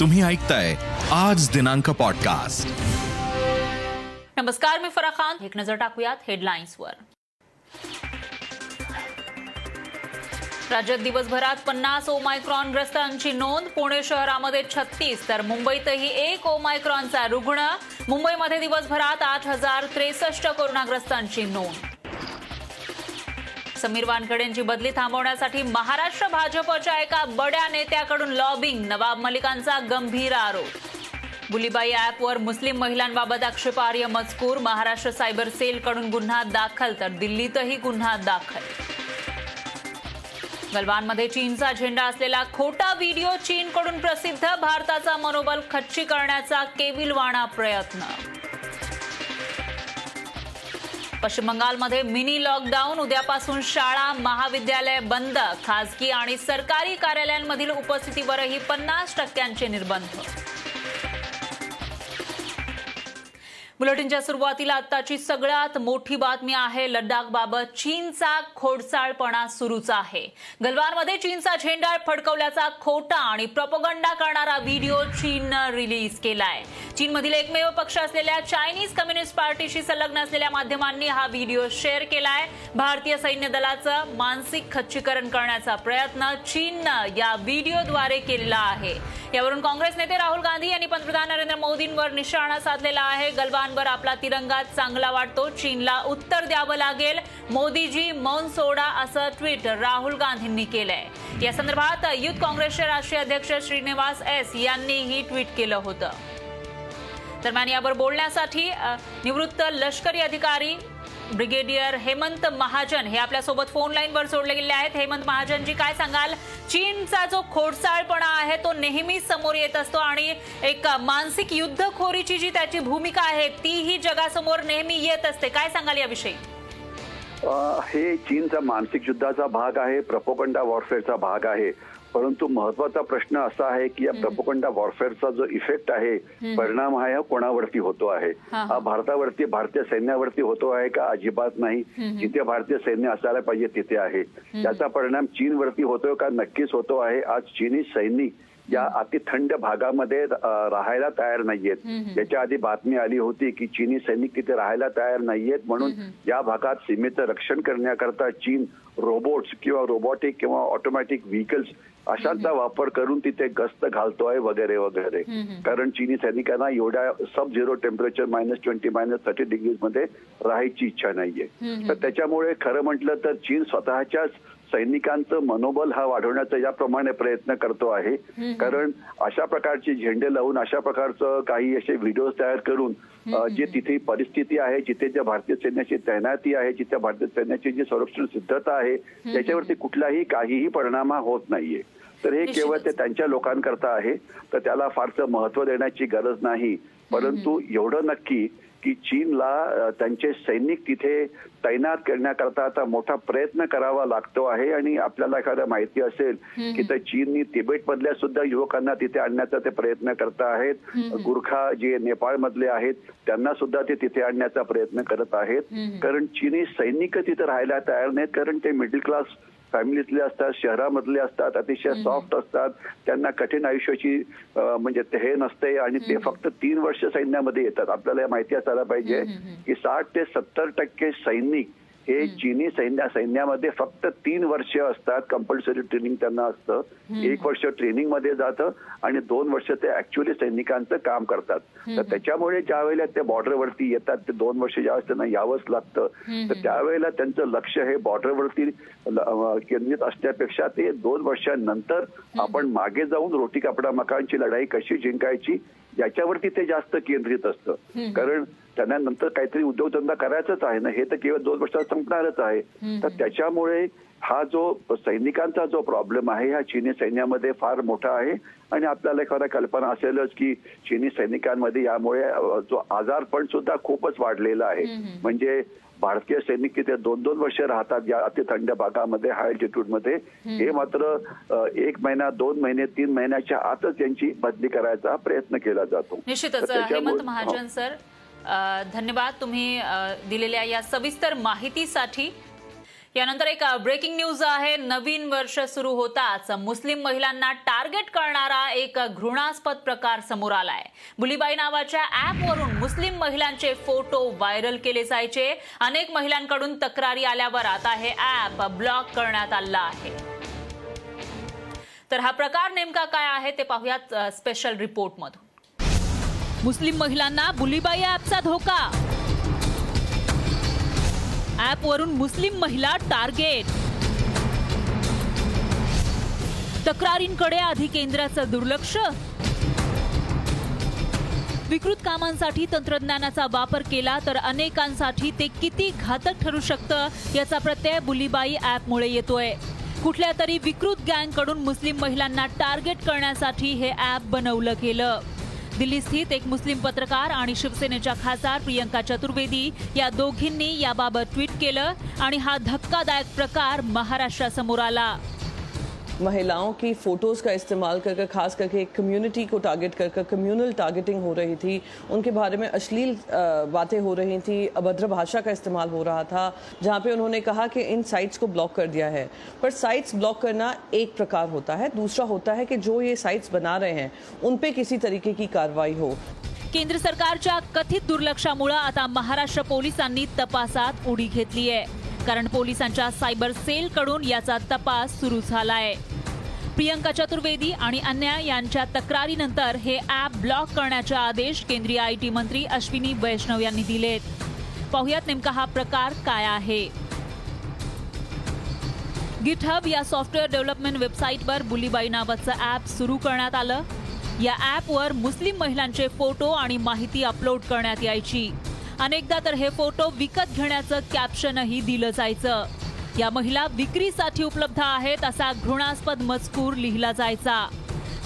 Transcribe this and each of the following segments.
तुम्ही ऐकताय आज दिनांक पॉडकास्ट नमस्कार मी फरा खान. एक नजर टाकूयात हेडलाईन्सवर राज्यात दिवसभरात पन्नास ओमायक्रॉन ग्रस्तांची नोंद. पुणे शहरामध्ये छत्तीस तर मुंबईतही एक ओमायक्रॉनचा रुग्ण. मुंबईमध्ये दिवसभरात आठ हजार त्रेसष्ट कोरोनाग्रस्तांची नोंद. समीर वानखेडेंची बदली थांबवण्यासाठी महाराष्ट्र भाजपच्या एका बड्या नेत्याकडून लॉबिंग नवाब मलिकांचा गंभीर आरोप. बुलीबाई ॲपवर मुस्लिम महिलांबाबत आक्षेपार्ह मजकूर महाराष्ट्र सायबर सेलकडून गुन्हा दाखल तर दिल्लीतही गुन्हा दाखल. गलवानमध्ये चीनचा झेंडा असलेला खोटा व्हिडिओ चीनकडून प्रसिद्ध भारताचा मनोबल खच्ची करण्याचा केविलवाणा प्रयत्न. पश्चिम बंगालमध्ये मिनी लॉकडाऊन. उद्यापासून शाळा महाविद्यालय बंद. खासगी आणि सरकारी कार्यालयांमधील उपस्थितीवरही पन्नास टक्क्यांचे निर्बंध. बुलेटिनच्या सुरुवातीला आताची सगळ्यात मोठी बातमी आहे लडाखबाबत चीनचा खोडसाळपणा सुरूच आहे. गलवानमध्ये चीनचा झेंडा फडकवल्याचा खोटा आणि प्रपोगंडा करणारा व्हिडिओ चीननं रिलीज केलाय. चीनमधील एकमेव पक्ष असलेल्या चायनीज कम्युनिस्ट पार्टीशी संलग्न असलेल्या माध्यमांनी हा व्हिडिओ शेअर केलाय. भारतीय सैन्य दलाचं मानसिक खच्चीकरण करण्याचा प्रयत्न चीननं या व्हिडिओद्वारे केलेला आहे. यावरून काँग्रेस नेते राहुल गांधी यांनी पंतप्रधान नरेंद्र मोदींवर निशाणा साधलेला आहे. गलवानवर आपला तिरंगा चांगला वाटतो चीनला उत्तर द्यावं लागेल. मोदीजी मौन सोडा असं ट्विट राहुल गांधींनी केलंय. या संदर्भात युथ काँग्रेसचे राष्ट्रीय अध्यक्ष श्रीनिवास एस यांनीही ट्विट केलं होतं. दरम्यान यावर बोलण्यासाठी निवृत्त लष्करी अधिकारी ब्रिगेडियर हेमंत महाजन हे आपल्यासोबत फोन लाईनवर जोडले गेले आहेत. हेमंत महाजनजी काय सांगाल? चीनचा जो खोडसाळपणा आहे तो नेहमी समोर येत असतो आणि एक मानसिक युद्धखोरीची जी त्याची भूमिका आहे तीही जगासमोर नेहमी येत असते. काय सांगाल याविषयी? हे चीनचा मानसिक युद्धाचा भाग आहे प्रपोकंडा वॉरफेअरचा भाग आहे. परंतु महत्त्वाचा प्रश्न असा आहे की या प्रपोकंडा वॉरफेअरचा जो इफेक्ट आहे परिणाम हा कोणावरती होतो आहे? हा भारतावरती भारतीय सैन्यावरती होतो आहे का अजिबात नाही? जिथे भारतीय सैन्य असायला पाहिजे तिथे आहे. त्याचा परिणाम चीनवरती होतोय का? नक्कीच होतो आहे. आज चीनी सैनिक या अति थंड भागामध्ये राहायला तयार नाहीयेत. याच्या आधी बातमी आली होती की चीनी सैनिक तिथे राहायला तयार नाहीयेत. म्हणून या भागात सीमेचं रक्षण करण्याकरता चीन रोबोट्स किंवा रोबोटिक किंवा ऑटोमॅटिक व्हेकल्स अशांचा वापर करून तिथे गस्त घालतोय वगैरे वगैरे. कारण चीनी सैनिकांना एवढ्या sub zero temperature minus twenty minus thirty डिग्रीजमध्ये राहायची इच्छा नाहीये. तर त्याच्यामुळे खरं म्हटलं तर चीन स्वतःच्याच सैनिकांचं मनोबल हा वाढवण्याचा याप्रमाणे प्रयत्न करतो आहे. कारण अशा प्रकारचे झेंडे लावून अशा प्रकारचं काही असे व्हिडिओ तयार करून जे तिथे परिस्थिती आहे जिथे ज्या भारतीय सैन्याची तैनाती आहे जिथे भारतीय सैन्याची जी संरक्षण सिद्धता आहे त्याच्यावरती कुठलाही काहीही परिणाम होत नाहीये. तर हे केवळ ते त्यांच्या लोकांकरता आहे तर त्याला फारसं महत्त्व देण्याची गरज नाही. परंतु एवढं नक्की की चीनला त्यांचे सैनिक तिथे तैनात करण्याकरता आता मोठा प्रयत्न करावा लागतो आहे आणि आपल्याला एखाद्या माहिती असेल की तर चीननी तिबेट मधल्या सुद्धा युवकांना तिथे आणण्याचा ते प्रयत्न करत आहेत. गुरखा जे नेपाळ मधले आहेत त्यांना सुद्धा ते तिथे आणण्याचा प्रयत्न करत आहेत. कारण चीनी सैनिक तिथे राहायला तयार नाहीत कारण ते मिडल क्लास फॅमिलीतले असतात शहरामधले असतात अतिशय सॉफ्ट असतात. त्यांना कठीण आयुष्याची म्हणजे हे नसते आणि ते फक्त तीन वर्ष सैन्यामध्ये येतात. आपल्याला माहिती असायला पाहिजे की साठ ते सत्तर टक्के सैनिक हे चीनी सैन्या सैन्यामध्ये फक्त तीन वर्ष असतात. कंपल्सरी ट्रेनिंग त्यांना असतं. एक वर्ष ट्रेनिंगमध्ये जातं आणि दोन वर्ष ते ऍक्च्युअली सैनिकांचं काम करतात. तर त्याच्यामुळे ज्या वेळेला ते बॉर्डरवरती येतात ते दोन वर्ष ज्यावेळेस त्यांना यावंच लागतं तर त्यावेळेला त्यांचं लक्ष हे बॉर्डरवरती केंद्रित असण्यापेक्षा ते दोन वर्षांनंतर आपण मागे जाऊन रोटी कपडा मकानची लढाई कशी जिंकायची याच्यावरती ते जास्त केंद्रित असतं. कारण त्यांना नंतर काहीतरी उद्योगधंदा करायचाच आहे ना हे तर केवळ दोन वर्षात संपणारच आहे. तर त्याच्यामुळे हा जो सैनिकांचा जो प्रॉब्लेम आहे हा चीनी सैन्यामध्ये फार मोठा आहे. आणि आपल्याला एखाद्या कल्पना असेलच की चीनी सैनिकांमध्ये यामुळे जो आजारपण सुद्धा खूपच वाढलेला आहे. म्हणजे भारतीय सैनिक तिथे दोन दोन वर्ष राहतात या अति थंड भागामध्ये हायमध्ये. हे मात्र एक महिना दोन महिने तीन महिन्याच्या आतच त्यांची बदली करायचा प्रयत्न केला जातो. निश्चितच. हेमंत महाजन सर धन्यवाद तुम्ही दिलेल्या या सविस्तर माहितीसाठी. यानंतर एक ब्रेकिंग न्यूज आहे. नवीन वर्ष सुरू होताच मुस्लिम महिलांना टार्गेट करणारा एक घृणास्पद प्रकार समोर आलाय. बुलीबाई नावाच्या ऍपवरून मुस्लिम महिलांचे फोटो व्हायरल केले जायचे. अनेक महिलांकडून तक्रारी आल्यावर आता हे ऍप ब्लॉक करण्यात आलं आहे. तर हा प्रकार नेमका काय आहे ते पाहूयात स्पेशल रिपोर्टमधून मुस्लिम महिलांना बुलीबाई ऍपचा धोका. ऍपवरून मुस्लिम महिला टार्गेट. तक्रारींकडे आधी केंद्राचं दुर्लक्ष. विकृत कामांसाठी तंत्रज्ञानाचा वापर केला तर अनेकांसाठी ते किती घातक ठरू शकतं याचा प्रत्यय बुलीबाई ॲपमुळे येतोय. कुठल्या तरी विकृत गँगकडून मुस्लिम महिलांना टार्गेट करण्यासाठी हे ॲप बनवलं गेलं. दिल्ली स्थित एक मुस्लिम पत्रकार आणि शिवसेनेच्या खासदार प्रियंका चतुर्वेदी या दोघींनी याबाबत ट्विट केलं आणि हा धक्कादायक प्रकार महाराष्ट्रासमोर आला. महिलाओं की फ़ोटोज़ का इस्तेमाल कर कर, खास करके एक कम्युनिटी को टारगेट कर कर कम्युनल टारगेटिंग हो रही थी। उनके बारे में अश्लील बातें हो रही थी। अभद्र भाषा का इस्तेमाल हो रहा था, जहाँ पे उन्होंने कहा कि इन साइट्स को ब्लॉक कर दिया है। पर साइट्स ब्लॉक करना एक प्रकार होता है। दूसरा होता है कि जो ये साइट्स बना रहे हैं, उन पे किसी तरीके की कार्रवाई हो। केंद्र सरकारच्या कथित दुर्लक्षामुळे आता महाराष्ट्र पोलिसांनी तपासात उडी घेतली आहे। कारण पोलिसांच्या सायबर सेलकडून याचा तपास सुरू झालाय. प्रियंका चतुर्वेदी आणि अन्या यांच्या तक्रारीनंतर हे ॲप ब्लॉक करण्याचे आदेश केंद्रीय आय टी मंत्री अश्विनी वैष्णव यांनी दिलेत. पाहुयात नेमका हा प्रकार काय आहे? गिटहब या सॉफ्टवेअर डेव्हलपमेंट वेबसाईटवर बुलीबाई नावाचं ॲप सुरू करण्यात आलं. या ॲपवर मुस्लिम महिलांचे फोटो आणि माहिती अपलोड करण्यात यायची. अनेकदा तर हे फोटो विकत घेण्याचं कॅप्शनही दिलं जायचं. या महिला विक्रीसाठी उपलब्ध आहेत असा घृणास्पद मजकूर लिहिला जायचा.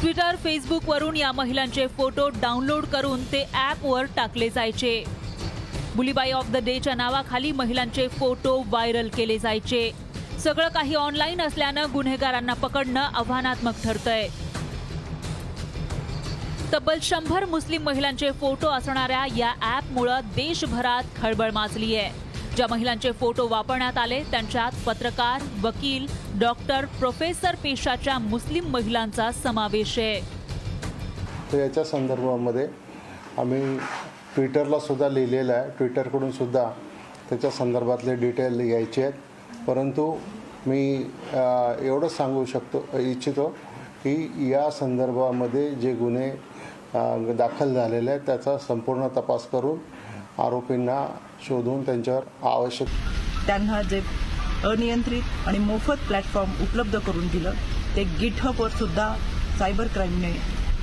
ट्विटर फेसबुकवरून या महिलांचे फोटो डाउनलोड करून ते ॲपवर टाकले जायचे. बुलीबाई ऑफ द डेच्या नावाखाली महिलांचे फोटो व्हायरल केले जायचे. सगळं काही ऑनलाईन असल्यानं गुन्हेगारांना पकडणं आव्हानात्मक ठरतंय. तब्बल शंभर मुस्लिम महिलांचे फोटो असणाऱ्या या ॲपमुळं देशभरात खळबळ माजली आहे. ज्या महिलांचे फोटो वापरण्यात आले त्यांच्यात पत्रकार वकील डॉक्टर प्रोफेसर पेशाच्या मुस्लिम महिलांचा समावेश आहे. तर याच्या संदर्भामध्ये आम्ही ट्विटरला सुद्धा लिहिलेलं आहे. ट्विटरकडून सुद्धा त्याच्या संदर्भातले डिटेल यायचे आहेत. परंतु मी एवढंच सांगू शकतो इच्छितो की या संदर्भामध्ये जे गुन्हे दाखल झालेले आहेत. त्याचा संपूर्ण तपास करून आरोपींना शोधून त्यांच्यावर आवश्यक त्यांना जे अनियंत्रित आणि मोफत प्लॅटफॉर्म उपलब्ध करून दिलं ते गिटहबवर सुद्धा सायबर क्राईमने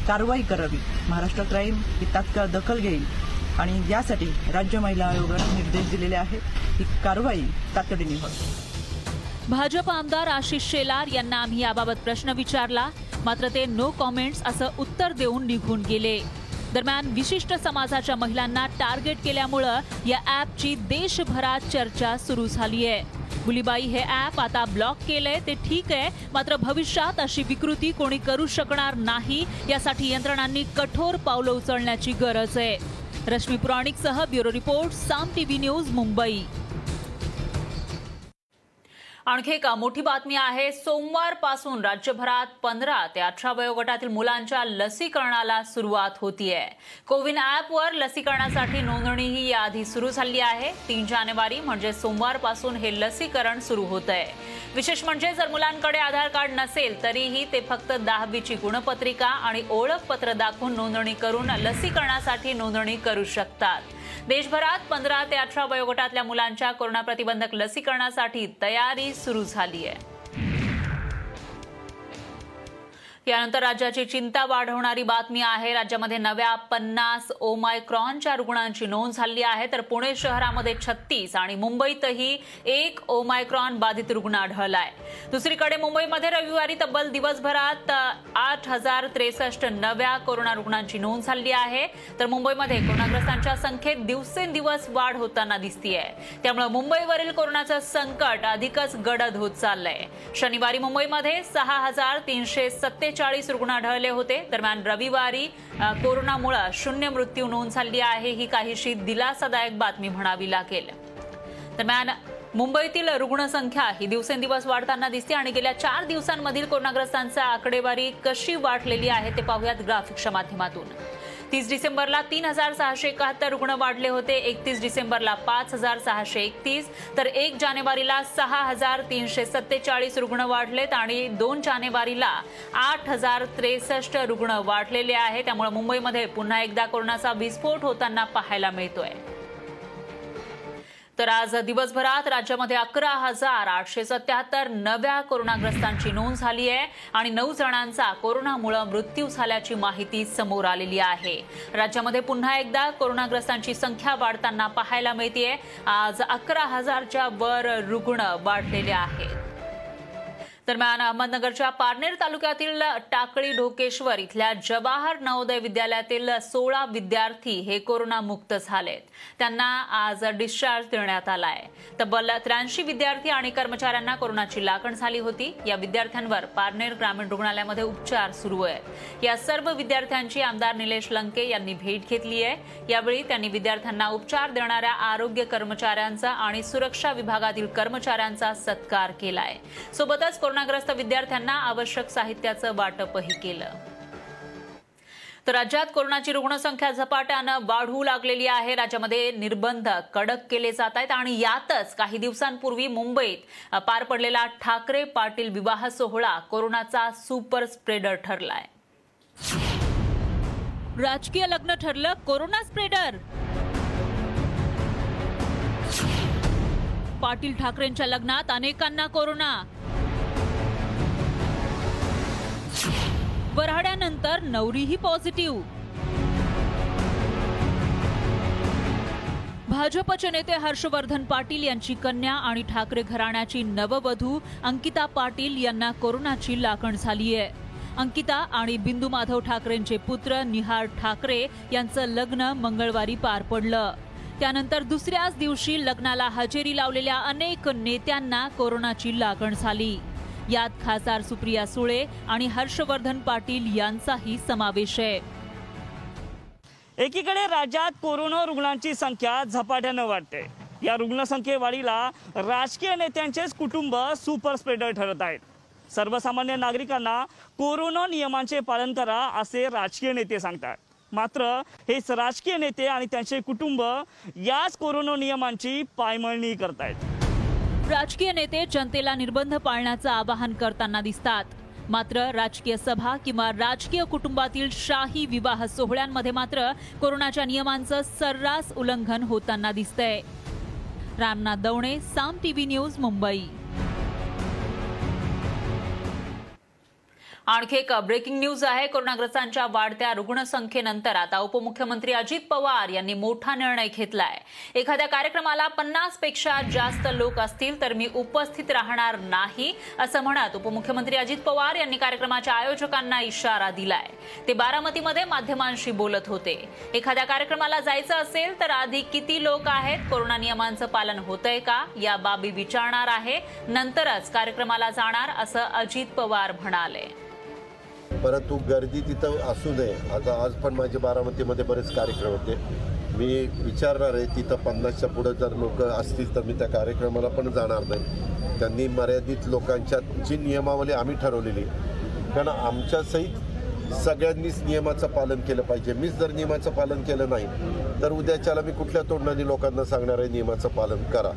कारवाई करावी. महाराष्ट्र क्राईम ही तात्काळ दखल घेईल आणि यासाठी राज्य महिला आयोगाने निर्देश दिलेले आहेत ही कारवाई तातडीने व्हावी. भाजप आमदार आशिष शेलार यांना आम्ही याबाबत प्रश्न विचारला. मात्र ते नो कॉमेंट्स असं उत्तर देऊन निघून गेले. दरम्यान विशिष्ट समाजाच्या महिलांना टार्गेट केल्यामुळं या ॲपची देशभरात चर्चा सुरू झाली आहे गुलीबाई हे ॲप आता ब्लॉक केलंय ते ठीक आहे मात्र भविष्यात अशी विकृती कोणी करू शकणार नाही यासाठी यंत्रणांनी कठोर पावलं उचलण्याची गरज आहे. Rashmi पुराणिकसह bureau report Saam TV news Mumbai. आणखी एक मोठी बातमी आहे सोमवारपासून राज्यभरात पंधरा ते अठरा वयोगटातील मुलांच्या लसीकरणाला सुरुवात होतीये. कोविन ॲपवर लसीकरणासाठी नोंदणीही याआधी सुरू झाली आहे. तीन जानेवारी म्हणजे सोमवारपासून हे लसीकरण सुरू होत आहे विशेष म्हणजे जर मुलांकडे आधार कार्ड नसेल तरीही ते फक्त दहावीची गुणपत्रिका आणि ओळखपत्र दाखवून नोंदणी करून लसीकरणासाठी नोंदणी करू शकतात. देशभरात पंधरा ते अठरा वयोगटातल्या मुलांच्या कोरोना प्रतिबंधक लसीकरणासाठी तयारी सुरू झाली आहे. यानंतर राज्याची चिंता वाढवणारी बातमी आहे. राज्यामध्ये नव्या पन्नास ओमायक्रॉनच्या रुग्णांची नोंद झाली आहे. तर पुणे शहरामध्ये छत्तीस आणि मुंबईतही एक ओमायक्रॉन बाधित रुग्ण आढळलाय. दुसरीकडे मुंबईमध्ये रविवारी तब्बल दिवसभरात आठ हजार त्रेसष्ट नव्या कोरोना रुग्णांची नोंद झाली आहे. तर मुंबईमध्ये कोरोनाग्रस्तांच्या संख्येत दिवसेंदिवस वाढ होताना दिसतीये. त्यामुळे मुंबईवरील कोरोनाचं संकट अधिकच गडद होत चाललंय. शनिवारी मुंबईमध्ये सहा हजार तीनशे सत्ते चाळीस रुग्ण आढळले होते. दरम्यान रविवारी कोरोनामुळे शून्य मृत्यू नोंद झाली आहे ही काहीशी दिलासादायक बातमी म्हणावी लागेल. दरम्यान मुंबईतील रुग्णसंख्या ही दिवसेंदिवस वाढताना दिसते आणि गेल्या चार दिवसांमधील कोरोनाग्रस्तांचा आकडेवारी कशी वाढलेली आहे ते पाहूयात ग्राफिक्सच्या माध्यमातून. तीस डिसेंबरला तीन हजार सहाशे एकाहत्तर रुग्ण वाढले होते. एकतीस डिसेंबरला पाच हजार सहाशे एकतीस. तर एक जानेवारीला सहा हजार तीनशे सत्तेचाळीस रुग्ण वाढलेत आणि दोन जानेवारीला आठ हजार त्रेसष्ट रुग्ण वाढलेले आहे त्यामुळे मुंबईमध्ये पुन्हा एकदा कोरोनाचा विस्फोट होताना पाहायला मिळतोय. तर आज दिवसभरात राज्यामध्ये अकरा हजार आठशे सत्याहत्तर नव्या कोरोनाग्रस्तांची नोंद झाली आहे आणि नऊ जणांचा कोरोनामुळे मृत्यू झाल्याची माहिती समोर आलेली आहे. राज्यामध्ये पुन्हा एकदा कोरोनाग्रस्तांची संख्या वाढताना पाहायला मिळतेय. आज अकरा हजारच्या वर रुग्ण वाढलेले आहेत. दरम्यान अहमदनगरच्या पारनेर तालुक्यातील टाकळी ढोकेश्वर इथल्या जवाहर नवोदय विद्यालयातील सोळा विद्यार्थी हे कोरोनामुक्त झालेत. त्यांना आज डिस्चार्ज देण्यात आलाय. तब्बल त्र्याऐंशी विद्यार्थी आणि कर्मचाऱ्यांना कोरोनाची लागण झाली होती. या विद्यार्थ्यांवर पारनेर ग्रामीण रुग्णालयामध्ये उपचार सुरू आहेत. या सर्व विद्यार्थ्यांची आमदार निलेश लंके यांनी भेट घेतली आहे. यावेळी त्यांनी विद्यार्थ्यांना उपचार देणाऱ्या आरोग्य कर्मचाऱ्यांचा आणि सुरक्षा विभागातील कर्मचाऱ्यांचा सत्कार केलाय. सोबतच कोरोनाग्रस्त विद्यार्थ्यांना आवश्यक साहित्याचं वाटपही केलं. तर राज्यात कोरोनाची रुग्णसंख्या झपाट्यानं वाढू लागलेली आहे. राज्यामध्ये निर्बंध कडक केले जात आहेत आणि यातच काही दिवसांपूर्वी मुंबईत पार पडलेला ठाकरे पाटील विवाह सोहळा कोरोनाचा सुपर स्प्रेडर ठरलाय. राजकीय लग्न ठरलं कोरोना स्प्रेडर. पाटील ठाकरेंच्या लग्नात अनेकांना कोरोना. वऱ्हाड्यानंतर नवरीही पॉझिटिव्ह. भाजपचे नेते हर्षवर्धन पाटील यांची कन्या आणि ठाकरे घराण्याची नववधू अंकिता पाटील यांना कोरोनाची लागण झाली आहे अंकिता आणि बिंदू माधव ठाकरेंचे पुत्र निहार ठाकरे यांचं लग्न मंगळवारी पार पडलं. त्यानंतर दुसऱ्याच दिवशी लग्नाला हजेरी लावलेल्या अनेक नेत्यांना कोरोनाची लागण झाली. यात खासदार सुप्रिया सुळे आणि हर्षवर्धन पाटील यांचाही समावेश आहे. एकीकडे राज्यात कोरोना रुग्णांची संख्या झपाट्यानं वाढते. या रुग्णसंख्ये वाढीला राजकीय नेत्यांचेच कुटुंब सुपर स्प्रेडर ठरत आहेत. सर्वसामान्य नागरिकांना कोरोना नियमांचे पालन करा असे राजकीय नेते सांगतात. मात्र हेच राजकीय नेते आणि त्यांचे कुटुंब याच कोरोना नियमांची पायमळणी करतायत. राजकीय नेते जनतेला निर्बंध पाळण्याचं आवाहन करताना दिसतात. मात्र राजकीय सभा किंवा राजकीय कुटुंबातील शाही विवाह सोहळ्यांमध्ये मात्र कोरोनाच्या नियमांचं सर्रास उल्लंघन होताना दिसतंय. Ramnath Davane Saam TV news Mumbai. आणखी एक ब्रेकिंग न्यूज आहे. कोरोनाग्रस्तांच्या वाढत्या रुग्णसंख्येनंतर आता उपमुख्यमंत्री अजित पवार यांनी मोठा निर्णय घेतलाय. एखाद्या कार्यक्रमाला पन्नासपेक्षा जास्त लोक असतील तर मी उपस्थित राहणार नाही असं म्हणत उपमुख्यमंत्री अजित पवार यांनी कार्यक्रमाच्या आयोजकांना इशारा दिलाय. ते बारामतीमध्ये माध्यमांशी बोलत होते. एखाद्या कार्यक्रमाला जायचं असेल तर आधी किती लोक आहेत कोरोना नियमांचं पालन होतंय का या बाबी विचारणार आहे. नंतरच कार्यक्रमाला जाणार असं अजित पवार म्हणाले. परंतु गर्दी तिथं असू नये. आता आज पण माझे बारामतीमध्ये बरेच कार्यक्रम होते. मी विचारणार आहे तिथं पन्नासच्या पुढं जर लोक असतील तर मी त्या कार्यक्रमाला पण जाणार नाही. त्यांनी मर्यादित लोकांच्या जी नियमावली आम्ही ठरवलेली कारण आमच्या सहित सगळ्यांनीच नियमाचं पालन केलं पाहिजे. मीच जर नियमाचं पालन केलं नाही तर उद्याच्याला मी कुठल्या तोंडाने लोकांना सांगणार आहे नियमाचं पालन करा.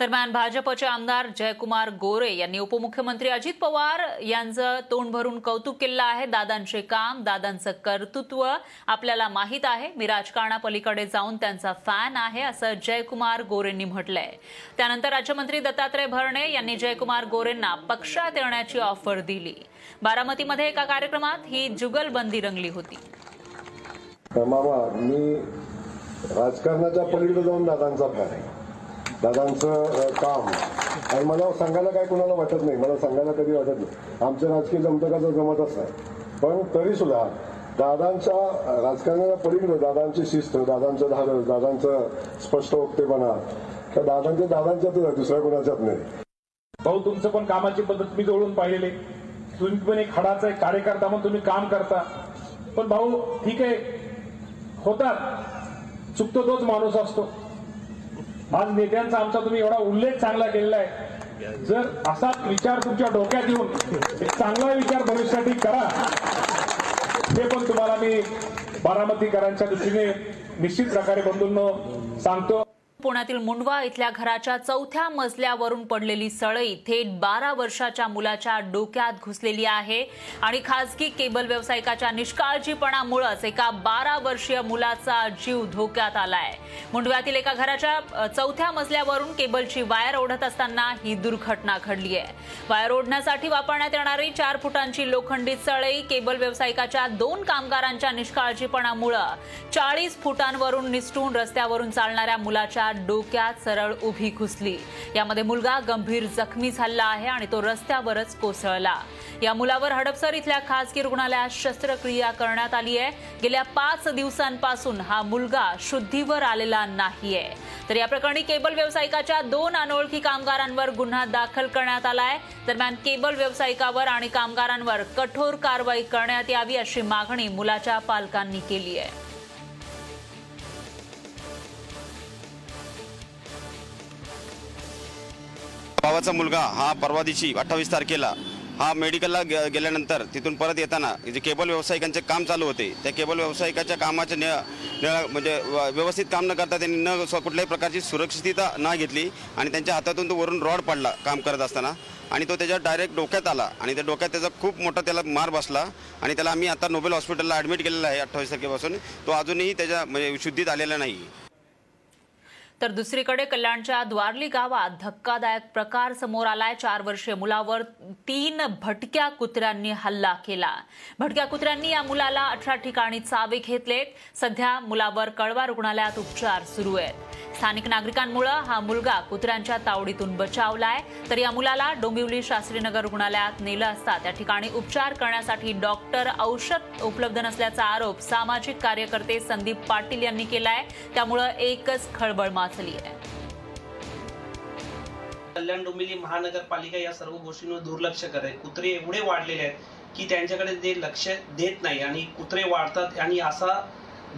दरम्यान भाजपचे आमदार जयकुमार गोरे यांनी उपमुख्यमंत्री अजित पवार यांचं तोंड भरून कौतुक केलं आहे. दादांचे काम दादांचं कर्तृत्व आपल्याला माहीत आहे. मी राजकारणापलीकडे जाऊन त्यांचा फॅन आहे असं जयकुमार गोरेंनी म्हटलंय. त्यानंतर राज्यमंत्री दत्तात्रय भरणे यांनी जयकुमार गोरेंना पक्षात येण्याची ऑफर दिली. बारामतीमध्ये एका कार्यक्रमात ही जुगलबंदी रंगली होती. मामा मी राजकारणाच्या पलीकडे जाऊन दादांचा फॅन आहे. दादांचं काम. आणि मला सांगायला काय कुणाला वाटत नाही. मला सांगायला कधी वाटत नाही. आमच्या राजकीय जमतकाचं जमतच नाही पण तरी सुद्धा दादांच्या राजकारणाला राजकारणाच्या पलीकडे दादांची शिस्त दादांचं धाडस दादांचं स्पष्ट वक्तेपणा त्या दादांच्या दादांच्यातच आहे दुसऱ्या कुणाच्यात नाही. भाऊ तुमचं पण कामाची पद्धत मी जवळून पाहिलेली. तुम्ही पण एक खडाचा एक कार्यकर्ता म्हणून तुम्ही काम करता. पण भाऊ ठीक आहे. होतात. चुकतो तोच माणूस असतो. आज नेत्यांचा आमचा तुम्ही एवढा उल्लेख चांगला केलेला आहे. जर असा विचार तुमच्या डोक्यात येऊन एक चांगला विचार भविष्यासाठी करा. हे पण तुम्हाला मी बारामतीकरांच्या दृष्टीने निश्चित प्रकारे बंधूंनो सांगतो. पुण्यातील मुंडवा इथल्या घराच्या चौथ्या मजल्यावरून पडलेली सळई थेट बारा वर्षाच्या मुलाच्या डोक्यात घुसलेली आहे. आणि खासगी केबल व्यावसायिकाच्या निष्काळजीपणामुळेच एका बारा वर्षीय मुलाचा जीव धोक्यात आलाय. मुंडव्यातील एका घराच्या चौथ्या मजल्यावरून केबलची वायर ओढत असताना ही दुर्घटना घडली आहे. वायर ओढण्यासाठी वापरण्यात येणारी चार फुटांची लोखंडी सळई केबल व्यावसायिकाच्या दोन कामगारांच्या निष्काळजीपणामुळं चाळीस फुटांवरून निसटून रस्त्यावरून चालणाऱ्या मुलाच्या डोक्यात सरळ उभी घुसली. यामध्ये मुलगा गंभीर जखमी झाला आहे आणि तो रस्त्यावरच कोसळला. या मुलावर हडपसर इथल्या खासगी रुग्णालयात शस्त्रक्रिया करण्यात आली आहे. गेल्या पाच दिवसांपासून हा मुलगा शुद्धीवर आलेला नाहीये. तर या प्रकरणी केबल व्यावसायिकाच्या दोन अनोळखी कामगारांवर गुन्हा दाखल करण्यात आलाय दरम्यान केबल व्यावसायिकावर आणि कामगारांवर कठोर कारवाई करण्यात यावी अशी मागणी मुलाच्या पालकांनी केली आहे. भावाचा मुलगा हा परवा दिवशी अठ्ठावीस तारखेला हा मेडिकलला गे- गेल्यानंतर तिथून परत येताना जे केबल व्यावसायिकांचे काम चालू होते त्या केबल व्यावसायिकाच्या कामाचे न म्हणजे व- व्यवस्थित काम न करता त्यांनी न कुठल्याही प्रकारची सुरक्षितता न घेतली आणि त्यांच्या हातातून तो वरून रॉड पडला काम करत असताना आणि तो त्याच्या डायरेक्ट डोक्यात आला आणि त्या डोक्यात त्याचा खूप मोठा त्याला मार बसला आणि त्याला आम्ही आता नोबेल हॉस्पिटलला ॲडमिट केलेला आहे अठ्ठावीस तारखेपासून. तो अजूनही त्याच्या म्हणजे शुद्धीत आलेला नाही. तर दुसरीकडे कल्याणच्या द्वारली गावात धक्कादायक प्रकार समोर आलाय. चार वर्षीय मुलावर तीन भटक्या कुत्र्यांनी हल्ला केला. भटक्या कुत्र्यांनी या मुलाला अठरा ठिकाणी चावे घेतलेत. सध्या मुलावर कळवा रुग्णालयात उपचार सुरू आहेत. स्थानिक नागरिकांमुळे हा मुलगा कुत्र्यांच्या तावडीतून बचावलाय. तर या मुलाला डोंबिवली शास्त्रीनगर रुग्णालयात नेलं असता त्या ठिकाणी उपचार करण्यासाठी डॉक्टर औषध उपलब्ध नसल्याचा आरोप सामाजिक कार्यकर्ते संदीप पाटील यांनी केलाय. त्यामुळं एकच खळबळ माजली आहे. कल्याण डोंबिवली महानगरपालिका या सर्व गोष्टींवर दुर्लक्ष करते कुत्रे एवढे वाढलेले आहेत की त्यांच्याकडे ते लक्ष देत नाही आणि कुत्रे वाढतात आणि असा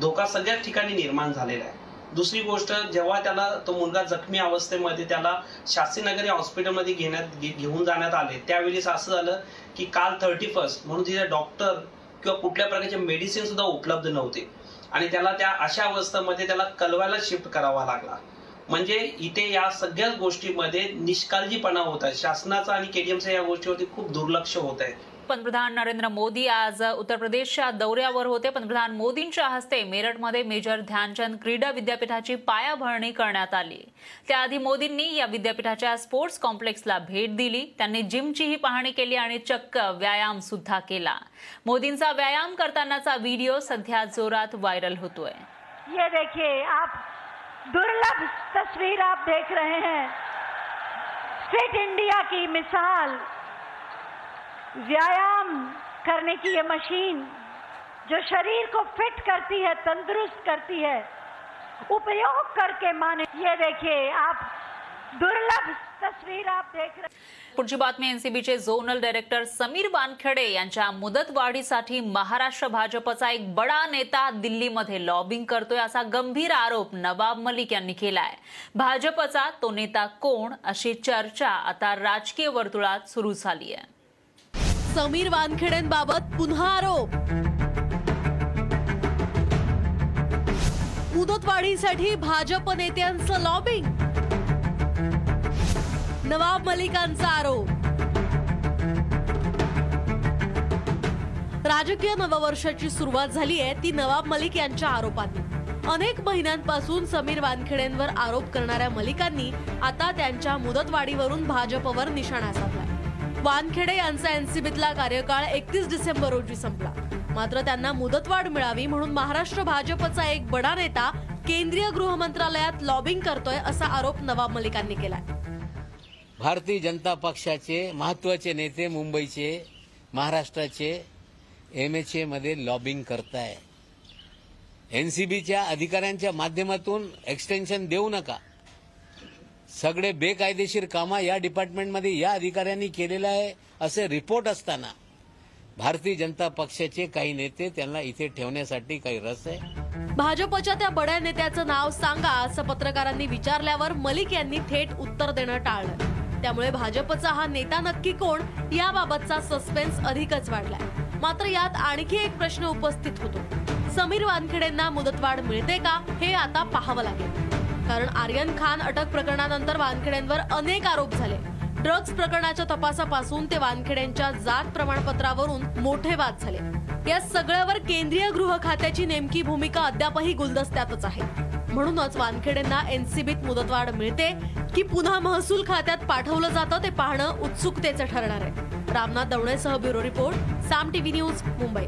धोका सगळ्याच ठिकाणी निर्माण झालेला आहे. दुसरी गोष्ट जेव्हा त्याला तो मुलगा जखमी अवस्थेमध्ये त्याला शास्त्रीनगर या हॉस्पिटलमध्ये घेण्यात घेऊन जाण्यात आले त्यावेळेस असं झालं की काल थर्टी फर्स्ट म्हणून तिथे डॉक्टर किंवा कुठल्या प्रकारचे मेडिसिन सुद्धा उपलब्ध नव्हते. आणि त्याला त्या अशा अवस्थेमध्ये त्याला कलवायला शिफ्ट करावा लागला. म्हणजे इथे या सगळ्याच गोष्टीमध्ये निष्काळजीपणा होत आहे. शासनाचा आणि केडीएमचा या गोष्टीवरती खूप दुर्लक्ष होत आहे. पंतप्रधान नरेंद्र मोदी आज उत्तर प्रदेशच्या दौऱ्यावर होते. पंतप्रधान मोदींच्या हस्ते मेरठमध्ये मेजर ध्यानचंद क्रीडा विद्यापीठाची पायाभरणी करण्यात आली. त्याआधी मोदींनी या विद्यापीठाच्या स्पोर्ट्स कॉम्प्लेक्सला भेट दिली. त्यांनी जिमचीही पाहणी केली आणि चक्क व्यायाम सुद्धा केला. मोदींचा व्यायाम करतानाचा व्हिडिओ सध्या जोरात व्हायरल होतोय. ये देखिए आप दुर्लभ तस्वीर आप देख रहे हैं. फिट इंडिया की मिसाल. व्यायाम करने की ये मशीन जो शरीर को फिट करती है तंदुरुस्त करती है उपयोग करके माने। ये देखिए आप दुर्लभ तस्वीर आप देख रहे पुढची बातमी एनसीबीचे झोनल डायरेक्टर समीर वानखेडे यांच्या मुदतवाढीसाठी महाराष्ट्र भाजपचा एक बडा नेता दिल्लीमध्ये लॉबिंग करतोय असा गंभीर आरोप नवाब मलिक यांनी केलाय. भाजपचा तो नेता कोण अशी चर्चा आता राजकीय वर्तुळात सुरू झाली आहे समीर वानखेडेंबाबत पुन्हा आरोप. मुदतवाढीसाठी भाजप नेत्यांचं लॉबिंग नवाब मलिकांचा आरोप. राजकीय नववर्षाची सुरुवात झाली आहे ती नवाब मलिक यांच्या आरोपांनी. अनेक महिन्यांपासून समीर वानखेडेंवर आरोप करणाऱ्या मलिकांनी आता त्यांच्या मुदतवाढीवरून भाजपवर निशाणा साधला. वानखेडे यांचा एनसीबीतला कार्यकाळ एकतीस डिसेंबर रोजी संपला. मात्र त्यांना मुदतवाढ मिळावी म्हणून महाराष्ट्र भाजपचा एक बडा नेता केंद्रीय गृह मंत्रालयात लॉबिंग करतोय असा आरोप नवाब मलिकांनी केलाय. भारतीय जनता पक्षाचे महत्त्वाचे नेते मुंबईचे महाराष्ट्राचे एम एच मध्ये लॉबिंग करताय. एनसीबीच्या अधिकाऱ्यांच्या माध्यमातून एक्सटेन्शन देऊ नका. सगळे बेकायदेशीर कामं या डिपार्टमेंटमध्ये या अधिकाऱ्यांनी केलेलं आहे असे रिपोर्ट असताना भारतीय जनता पक्षाचे काही नेते त्यांना इथे ठेवण्यासाठी काही रस आहे. भाजपच्या त्या बड्या नेत्याचं नाव सांगा असं पत्रकारांनी विचारल्यावर मलिक यांनी थेट उत्तर देणं टाळलं. त्यामुळे भाजपचा हा नेता नक्की कोण याबाबतचा सस्पेन्स अधिकच वाढलाय. मात्र यात आणखी एक प्रश्न उपस्थित होतो. समीर वानखेडेंना मुदतवाढ मिळते का हे आता पाहावं लागेल. कारण आर्यन खान अटक प्रकरणानंतर वानखेड्यांवर अनेक आरोप झाले. ड्रग्ज प्रकरणाच्या तपासापासून ते वानखेड्यांच्या जात प्रमाणपत्रावरून मोठे वाद झाले. या सगळ्यावर केंद्रीय गृह खात्याची नेमकी भूमिका अद्यापही गुलदस्त्यातच आहे. म्हणूनच वानखेडेंना एनसीबीत मुदतवाढ मिळते की पुन्हा महसूल खात्यात पाठवलं जातं ते पाहणं उत्सुकतेचं ठरणार आहे. Ramnath दवणेसह bureau report Saam TV news Mumbai.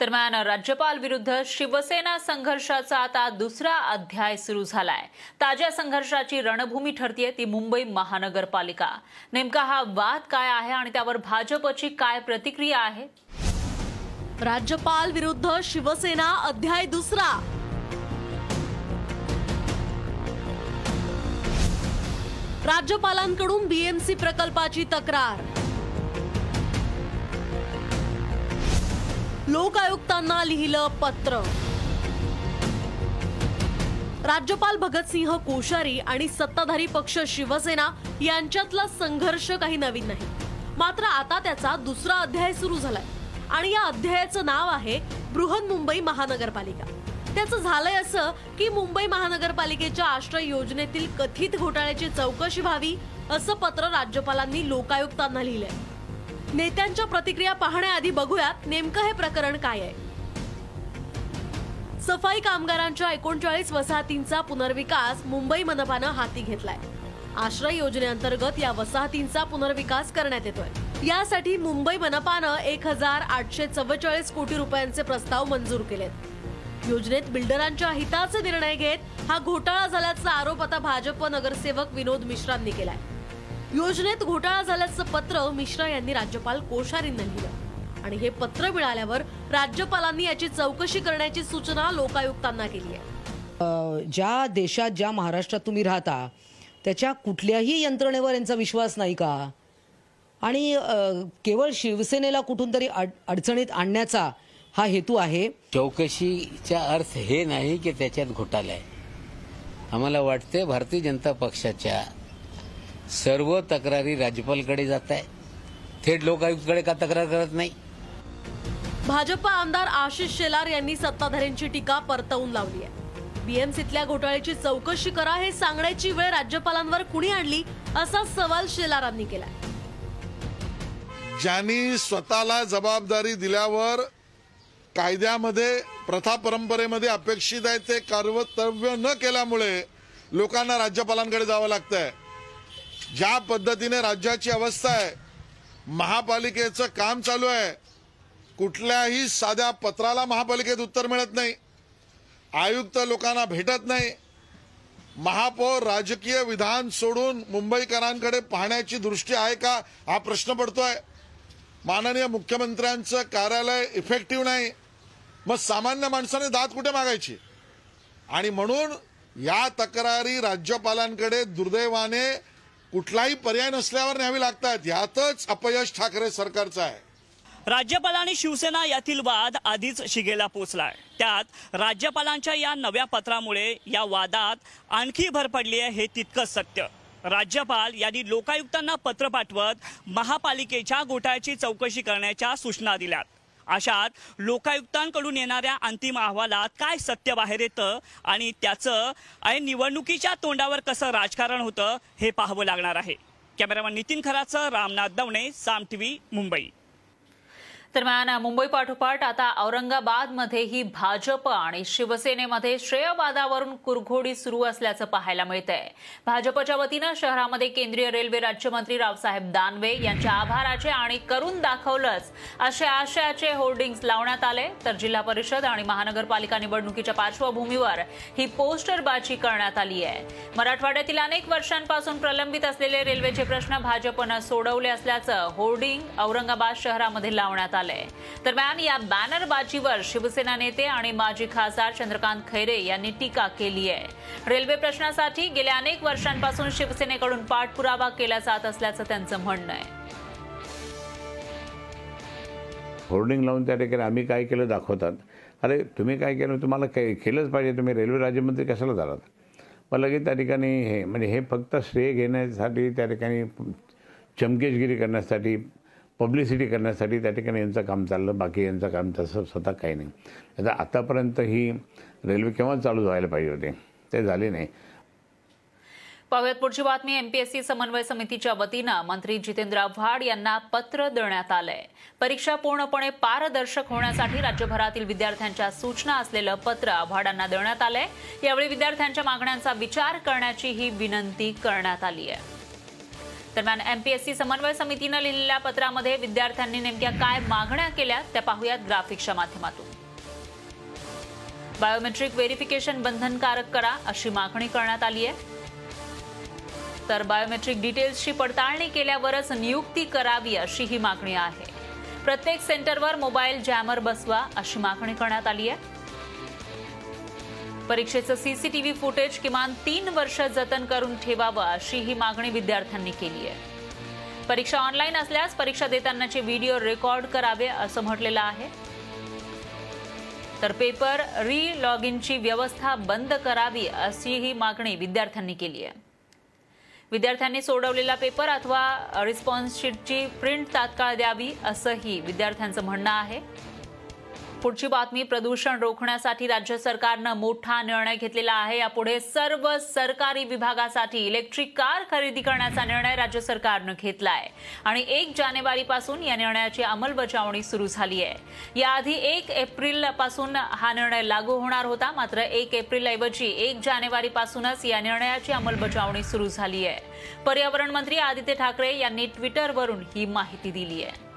दरम्यान राज्यपाल विरुद्ध शिवसेना संघर्षाचा आता दुसरा अध्याय सुरू झालाय. ताज्या संघर्षाची रणभूमी ठरतीये ती मुंबई महानगरपालिका. नेमका हा वाद काय आहे आणि त्यावर भाजपची काय प्रतिक्रिया आहे? राज्यपाल विरुद्ध शिवसेना अध्याय दुसरा. राज्यपालांकडून बीएमसी प्रकल्पाची तक्रार. लोक आयुक्तांना लिहिलं पत्र. राज्यपाल भगतसिंह कोश्यारी आणि सत्ताधारी पक्ष शिवसेना यांच्यातला संघर्ष काही नवीन नाही. मात्र आता त्याचा दुसरा अध्याय सुरू झालाय. आणि या अध्यायाचं नाव आहे बृहन मुंबई महानगरपालिका. त्याचं झालंय असं की मुंबई महानगरपालिकेच्या आश्रय योजनेतील कथित घोटाळ्याची चौकशी व्हावी असं पत्र राज्यपालांनी लोकायुक्तांना लिहिलंय. नेत्यांच्या प्रतिक्रिया पाहण्याआधी बघूयात नेमकं हे प्रकरण काय आहे. सफाई कामगारांच्या एकोणचाळीस वसाहतींचा पुनर्विकास मुंबई मनपानं हाती घेतलाय. आश्रय योजनेअंतर्गत या वसाहतींचा पुनर्विकास करण्यात येतोय. यासाठी मुंबई मनपानं एक हजार आठशे चव्वेचाळीस कोटी रुपयांचे प्रस्ताव मंजूर केलेत. योजनेत बिल्डरांच्या हिताचे निर्णय घेत हा घोटाळा झाल्याचा आरोप आता भाजप नगरसेवक विनोद मिश्रांनी केलाय. योजनेत घोटाळा झाल्याचं पत्र मिश्रा यांनी राज्यपाल कोश्यारींना लिहिलं. आणि हे पत्र मिळाल्यावर राज्यपालांनी याची चौकशी करण्याची सूचना लोकायुक्तांना केली आहे. अ, ज्या देशात ज्या महाराष्ट्रात तुम्ही राहता त्याच्या कुठल्याही यंत्रणेवर यांचा विश्वास नाही का? आणि केवळ शिवसेनेला कुठून तरी अड अडचणीत आणण्याचा हा हेतू आहे. चौकशीचा अर्थ हे नाही की त्याच्यात घोटाळा आहे. आम्हाला वाटते भारतीय जनता पक्षाच्या सर्व तक्रारी राज्यपालकडे जात आहे. थेट लोकायुक्तकडे का तक्रार करत नाही? भाजप आमदार आशिष शेलार यांनी सत्ताधाऱ्यांची टीका परतवून लावली आहे. बीएमसीतल्या घोटाळ्याची चौकशी करा हे सांगण्याची वेळ राज्यपालांवर कुणी आणली असा सवाल शेलारांनी केलाय. ज्यांनी स्वतःला जबाबदारी दिल्यावर कायद्यामध्ये प्रथा परंपरेमध्ये अपेक्षित आहे ते कर्तव्य न केल्यामुळे लोकांना राज्यपालांकडे जावं लागतंय. ज्या पद्धतीने राज्याची अवस्था आहे महापालिकेचं काम चालू आहे कुठल्याही साध्या पत्राला महापालिकेत उत्तर मिळत नाही आयुक्त लोकांना भेटत नाही महापौर राजकीय विधान सोडून मुंबईकरांकडे पाहण्याची दृष्टी आहे का हा प्रश्न पडतोय. माननीय मुख्यमंत्र्यांचं कार्यालय इफेक्टिव्ह नाही. मग सामान्य माणसाने दात कुठे मागायची? आणि म्हणून या तक्रारी राज्यपालांकडे दुर्दैवाने कुठलाही पर्याय नसल्यावर न्यावी लागतात. यातच अपयश ठाकरे सरकारचं आहे. राज्यपाल आणि शिवसेना यातील वाद आधीच शिगेला पोचलाय. त्यात राज्यपालांच्या या नव्या पत्रामुळे या वादात आणखी भर पडली आहे हे तितकंच सत्य. राज्यपाल यांनी लोकायुक्तांना पत्र पाठवत महापालिकेच्या घोटाळ्याची चौकशी करण्याच्या सूचना दिल्यात. अशात लोकायुक्तांकडून येणाऱ्या अंतिम अहवालात काय सत्य बाहेर येतं आणि त्याचं आणि निवडणुकीच्या तोंडावर कसं राजकारण होतं हे पाहावं लागणार आहे. कॅमेरामन नितीन खराचं रामनाथ दवणे साम टीव्ही मुंबई. दरम्यान मुंबई पाठोपाठ आता औरंगाबादमध्येही भाजप आणि शिवसेनेमध्ये श्रेयवादावरून कुरघोडी सुरू असल्याचं पाहायला मिळतंय. भाजपच्या वतीनं शहरामध्ये केंद्रीय रेल्वे राज्यमंत्री रावसाहेब दानवे यांच्या आभाराचे आणि करून दाखवलंच असे आशयाचे होर्डिंग्स लावण्यात आले. तर जिल्हा परिषद आणि महानगरपालिका निवडणुकीच्या पार्श्वभूमीवर ही पोस्टरबाजी करण्यात आली आहे. मराठवाड्यातील अनेक वर्षांपासून प्रलंबित असलेले रेल्वेचे प्रश्न भाजपनं सोडवले असल्याचं होर्डिंग औरंगाबाद शहरामध्ये लावण्यात आलं. आलंय दरम्यान या बॅनरबाजीवर शिवसेना नेते आणि माजी खासदार चंद्रकांत खैरे यांनी टीका केली आहे. रेल्वे प्रश्नासाठी गेल्या अनेक वर्षांपासून शिवसेनेकडून पाठपुरावा केला जात असल्याचं त्यांचं म्हणणं आहे. होर्डिंग लावून त्या ठिकाणी आम्ही काय केलं दाखवतात. अरे तुम्ही काय केलं? तुम्हाला काय केलंच पाहिजे. तुम्ही रेल्वे राज्यमंत्री कशाला झालात मग लगेच त्या ठिकाणी हे म्हणजे हे फक्त श्रेय घेण्यासाठी त्या ठिकाणी चमकेशगिरी करण्यासाठी पब्लिसिटी करण्यासाठी त्या ठिकाणी यांचं काम चाललं बाकी यांचं काम तसं स्वतः काही नाही. आता आतापर्यंत ही रेल्वे केव्हा चालू व्हायला पाहिजे होते? ते झाले नाही. पाहुयात पुढची बातमी. एमपीएससी समन्वय समितीच्या वतीनं मंत्री जितेंद्र आव्हाड यांना पत्र देण्यात आलंय. परीक्षा पूर्णपणे पारदर्शक होण्यासाठी राज्यभरातील विद्यार्थ्यांच्या सूचना असलेलं पत्र आव्हाडांना देण्यात आलंय. यावेळी विद्यार्थ्यांच्या मागण्यांचा विचार करण्याची ही विनंती करण्यात आली आहे दरम्यान एमपीएससी समन्वय समितीनं लिहिलेल्या पत्रामध्ये विद्यार्थ्यांनी नेमक्या काय मागण्या केल्या त्या पाहूयात ग्राफिक्सच्या माध्यमातून. बायोमेट्रिक व्हेरिफिकेशन बंधनकारक करा अशी मागणी करण्यात आली आहे. तर बायोमेट्रिक डिटेल्सची पडताळणी केल्यावरच नियुक्ती करावी अशी ही मागणी आहे. प्रत्येक सेंटरवर मोबाईल जॅमर बसवा अशी मागणी करण्यात आली आहे. परीक्षेचं सीसीटीव्ही फुटेज किमान तीन वर्ष जतन करून ठेवावं अशी ही मागणी विद्यार्थ्यांनी केली आहे. परीक्षा ऑनलाईन असल्यास परीक्षा देतानाचे व्हिडिओ रेकॉर्ड करावे असं म्हटलेलं आहे. तर पेपर री लॉग इनची व्यवस्था बंद करावी अशी ही मागणी विद्यार्थ्यांनी केली आहे. विद्यार्थ्यांनी सोडवलेला पेपर अथवा रिस्पॉन्स शीटची प्रिंट तात्काळ द्यावी असंही विद्यार्थ्यांचं म्हणणं आहे. पुढची बातमी प्रदूषण रोखण्यासाठी राज्य सरकारनं मोठा निर्णय घेतलेला आहे. यापुढे सर्व सरकारी विभागासाठी इलेक्ट्रिक कार खरेदी करण्याचा निर्णय राज्य सरकारनं घेतला आहे आणि एक जानेवारी पासून या निर्णयाची अंमलबजावणी सुरू झाली आहे याआधी एक एप्रिलपासून हा निर्णय लागू होणार होता. मात्र एक एप्रिल ऐवजी एक जानेवारी पासूनच या निर्णयाची अंमलबजावणी सुरू झाली आहे पर्यावरण मंत्री आदित्य ठाकरे यांनी ट्विटरवरून ही माहिती दिली आहे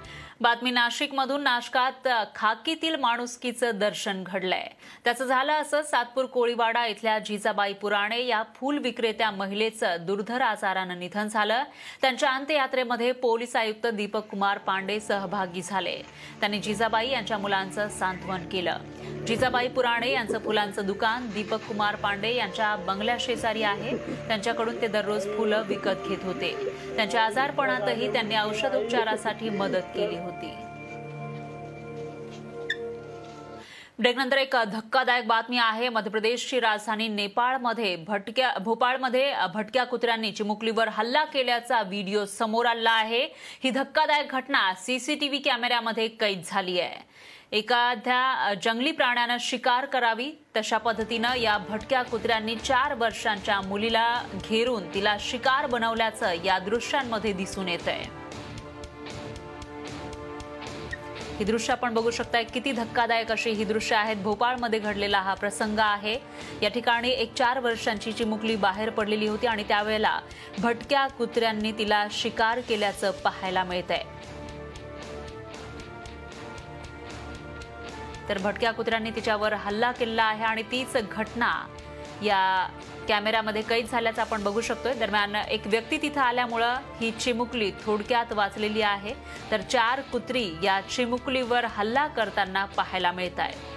बातमी नाशिकमधून. नाशकात खाकीतील माणुसकीचं दर्शन घडलंय. त्याचं झालं असं सातपूर कोळीवाडा इथल्या जिजाबाई पुराणे या फूल विक्रेत्या महिलेचं दुर्धर आजारानं निधन झालं. त्यांच्या अंत्ययात्रेमध्ये पोलीस आयुक्त दीपक कुमार पांडे सहभागी झाले. त्यांनी जिजाबाई यांच्या मुलांचं सांत्वन केलं. जिजाबाई पुराणे यांचं फुलांचं दुकान दीपक कुमार पांडे यांच्या बंगल्या शेजारी आहे. त्यांच्याकडून ते दररोज फुलं विकत घेत होते. त्यांच्या आजारपणातही त्यांनी औषधोपचारासाठी मदत केली होती. ब्रेकनंतर एक धक्कादायक बातमी आहे. मध्य प्रदेशची राजधानी नेपाळमध्ये भटक्या भोपाळमध्ये भटक्या कुत्र्यांनी चिमुकलीवर हल्ला केल्याचा व्हिडिओ समोर आला आहे. ही धक्कादायक घटना सीसीटीव्ही कॅमेऱ्यामध्ये कैद झाली आहे. एखाद्या जंगली प्राण्यानं शिकार करावी तशा पद्धतीनं या भटक्या कुत्र्यांनी चार वर्षांच्या मुलीला घेरून तिला शिकार बनवल्याचं या दृश्यांमध्ये दिसून येत आहे ही दृश्य आपण बघू शकताय. किती धक्कादायक अशी ही दृश्य आहेत. भोपाळमध्ये घडलेला हा प्रसंग आहे. या ठिकाणी एक चार वर्षांची चिमुकली बाहेर पडलेली होती आणि त्यावेळेला भटक्या कुत्र्यांनी तिला शिकार केल्याचं पाहायला मिळत आहे तर भटक्या कुत्र्यांनी तिच्यावर हल्ला केला आहे आणि तीच घटना या कॅमेऱ्यामध्ये कैद झाल्याचं आपण बघू शकतोय. दरम्यान एक व्यक्ती तिथं आल्यामुळं ही चिमुकली थोडक्यात वाचलेली आहे. तर चार कुत्री या चिमुकलीवर हल्ला करताना पाहायला मिळत आहे.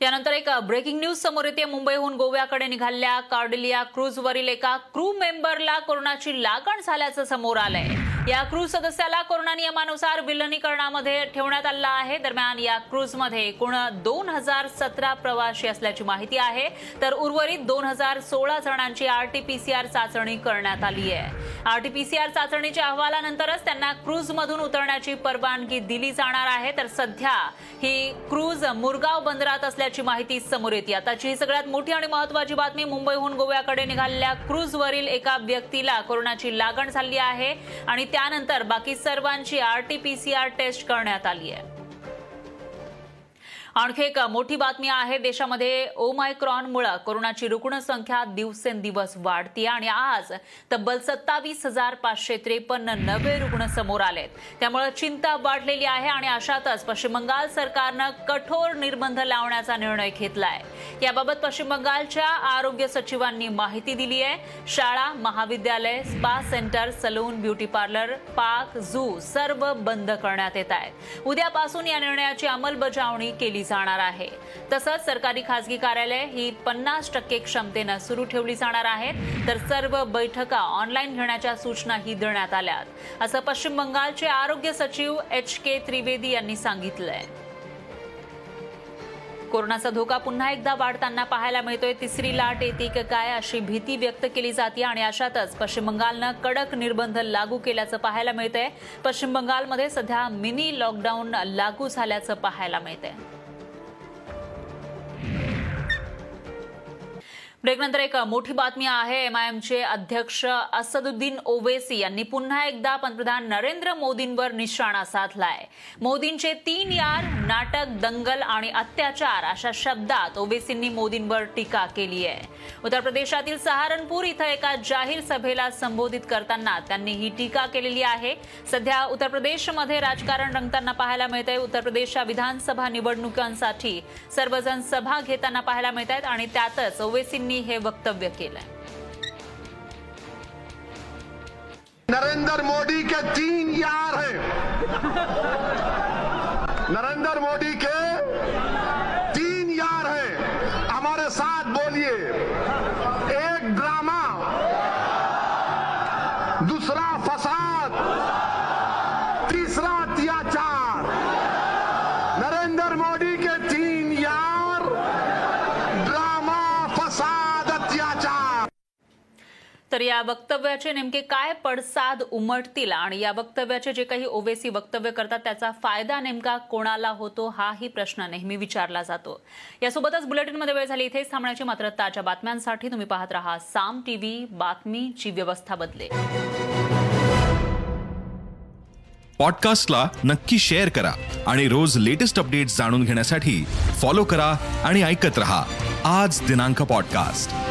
यानंतर एक ब्रेकिंग न्यूज समोर येते. मुंबईहून गोव्याकडे निघालेल्या कार्डिलिया क्रूजवरील एका क्रू मेंबरला कोरोनाची लागण झाल्याचं समोर आलंय. या क्रूज सदस्याला कोरोना नियमानुसार विलनीकरणामध्ये ठेवण्यात आलं आहे. दरम्यान या क्रूजमध्ये एकूण दोन हजार सतरा प्रवासी असल्याची माहिती आहे. तर उर्वरित दोन हजार सोळा जणांची आरटीपीसीआर चाचणी करण्यात आली आहे. आरटीपीसीआर चाचणीच्या अहवालानंतरच त्यांना क्रूजमधून उतरण्याची परवानगी दिली जाणार आहे. तर सध्या ही क्रूज मुरगाव बंदरात असल्याची माहिती समोर येते. आताची ही सगळ्यात मोठी आणि महत्वाची बातमी मुंबईहून गोव्याकडे निघालेल्या क्रूजवरील एका व्यक्तीला कोरोनाची लागण झाली आहे आणि त्यानंतर बाकी सर्वांची आरटीपीसीआर टेस्ट करण्यात आली आहे. आणखी एक मोठी बातमी आहे देशामध्ये ओमायक्रॉनमुळे कोरोनाची रुग्णसंख्या दिवसेंदिवस वाढती आणि आज तब्बल सत्तावीस हजार पाचशे त्रेपन्न नवे रुग्ण समोर आलेत. त्यामुळे चिंता वाढलेली आहे आणि अशातच पश्चिम बंगाल सरकारनं कठोर निर्बंध लावण्याचा निर्णय घेतलाय. याबाबत पश्चिम बंगालच्या आरोग्य सचिवांनी माहिती दिली आहे शाळा महाविद्यालय spa centre salon beauty parlour park zoo सर्व बंद करण्यात येत आहेत. उद्यापासून या निर्णयाची अंमलबजावणी केली जाणार आहे. तसंच सरकारी खासगी कार्यालय ही पन्नास टक्के क्षमतेनं सुरू ठेवली जाणार आहेत. तर सर्व बैठका ऑनलाईन घेण्याच्या सूचनाही देण्यात आल्यात. असं पश्चिम बंगालचे आरोग्य सचिव एच के त्रिवेदी यांनी सांगितलंय. कोरोनाचा धोका पुन्हा एकदा वाढताना पाहायला मिळतोय. तिसरी लाट येते की काय अशी भीती व्यक्त केली जाते आणि अशातच पश्चिम बंगालनं कडक निर्बंध लागू केल्याचं पाहायला मिळतंय. पश्चिम बंगालमध्ये सध्या मिनी लॉकडाऊन लागू झाल्याचं पाहायला मिळतंय. ब्रेकनंतर एक मोठी बातमी आहे. एमआयएमचे अध्यक्ष असदुद्दीन ओवेसी यांनी पुन्हा एकदा पंतप्रधान नरेंद्र मोदींवर निशाणा साधलाय. मोदींचे तीन यार नाटक दंगल आणि अत्याचार अशा शब्दात ओवेसींनी मोदींवर टीका केली आहे. उत्तर प्रदेशातील सहारनपूर इथं एका जाहीर सभेला संबोधित करताना त्यांनी ही टीका केलेली आहे. सध्या उत्तर प्रदेशमध्ये राजकारण रंगताना पाहायला मिळत आहे उत्तर प्रदेशच्या विधानसभा निवडणुकांसाठी सर्वजण सभा घेताना पाहायला मिळत आहेत आणि त्यातच ओवेसींनी हे वक्तव्य केलंय. नरेंद्र मोदी के तीन यार हैं। नरेंद्र मोदी के तर या वक्तव्याचे नेमके काय पडसाद उमटतील आणि या वक्तव्याचे जे काही ओवेसी वक्तव्य करतात त्याचा फायदा नेमका कोणाला होतो हाही प्रश्न नेहमी विचारला जातो. यासोबतच बुलेटिनमध्ये वेळ झाली इथेच थांबण्याची मात्र ताज्या बातम्यांसाठी तुम्ही पाहत राहा साम टीव्ही बातमीची व्यवस्था बदले. पॉडकास्टला नक्की शेअर करा आणि रोज लेटेस्ट अपडेट्स जाणून घेण्यासाठी फॉलो करा आणि ऐकत रहा आज दिनांक पॉडकास्ट.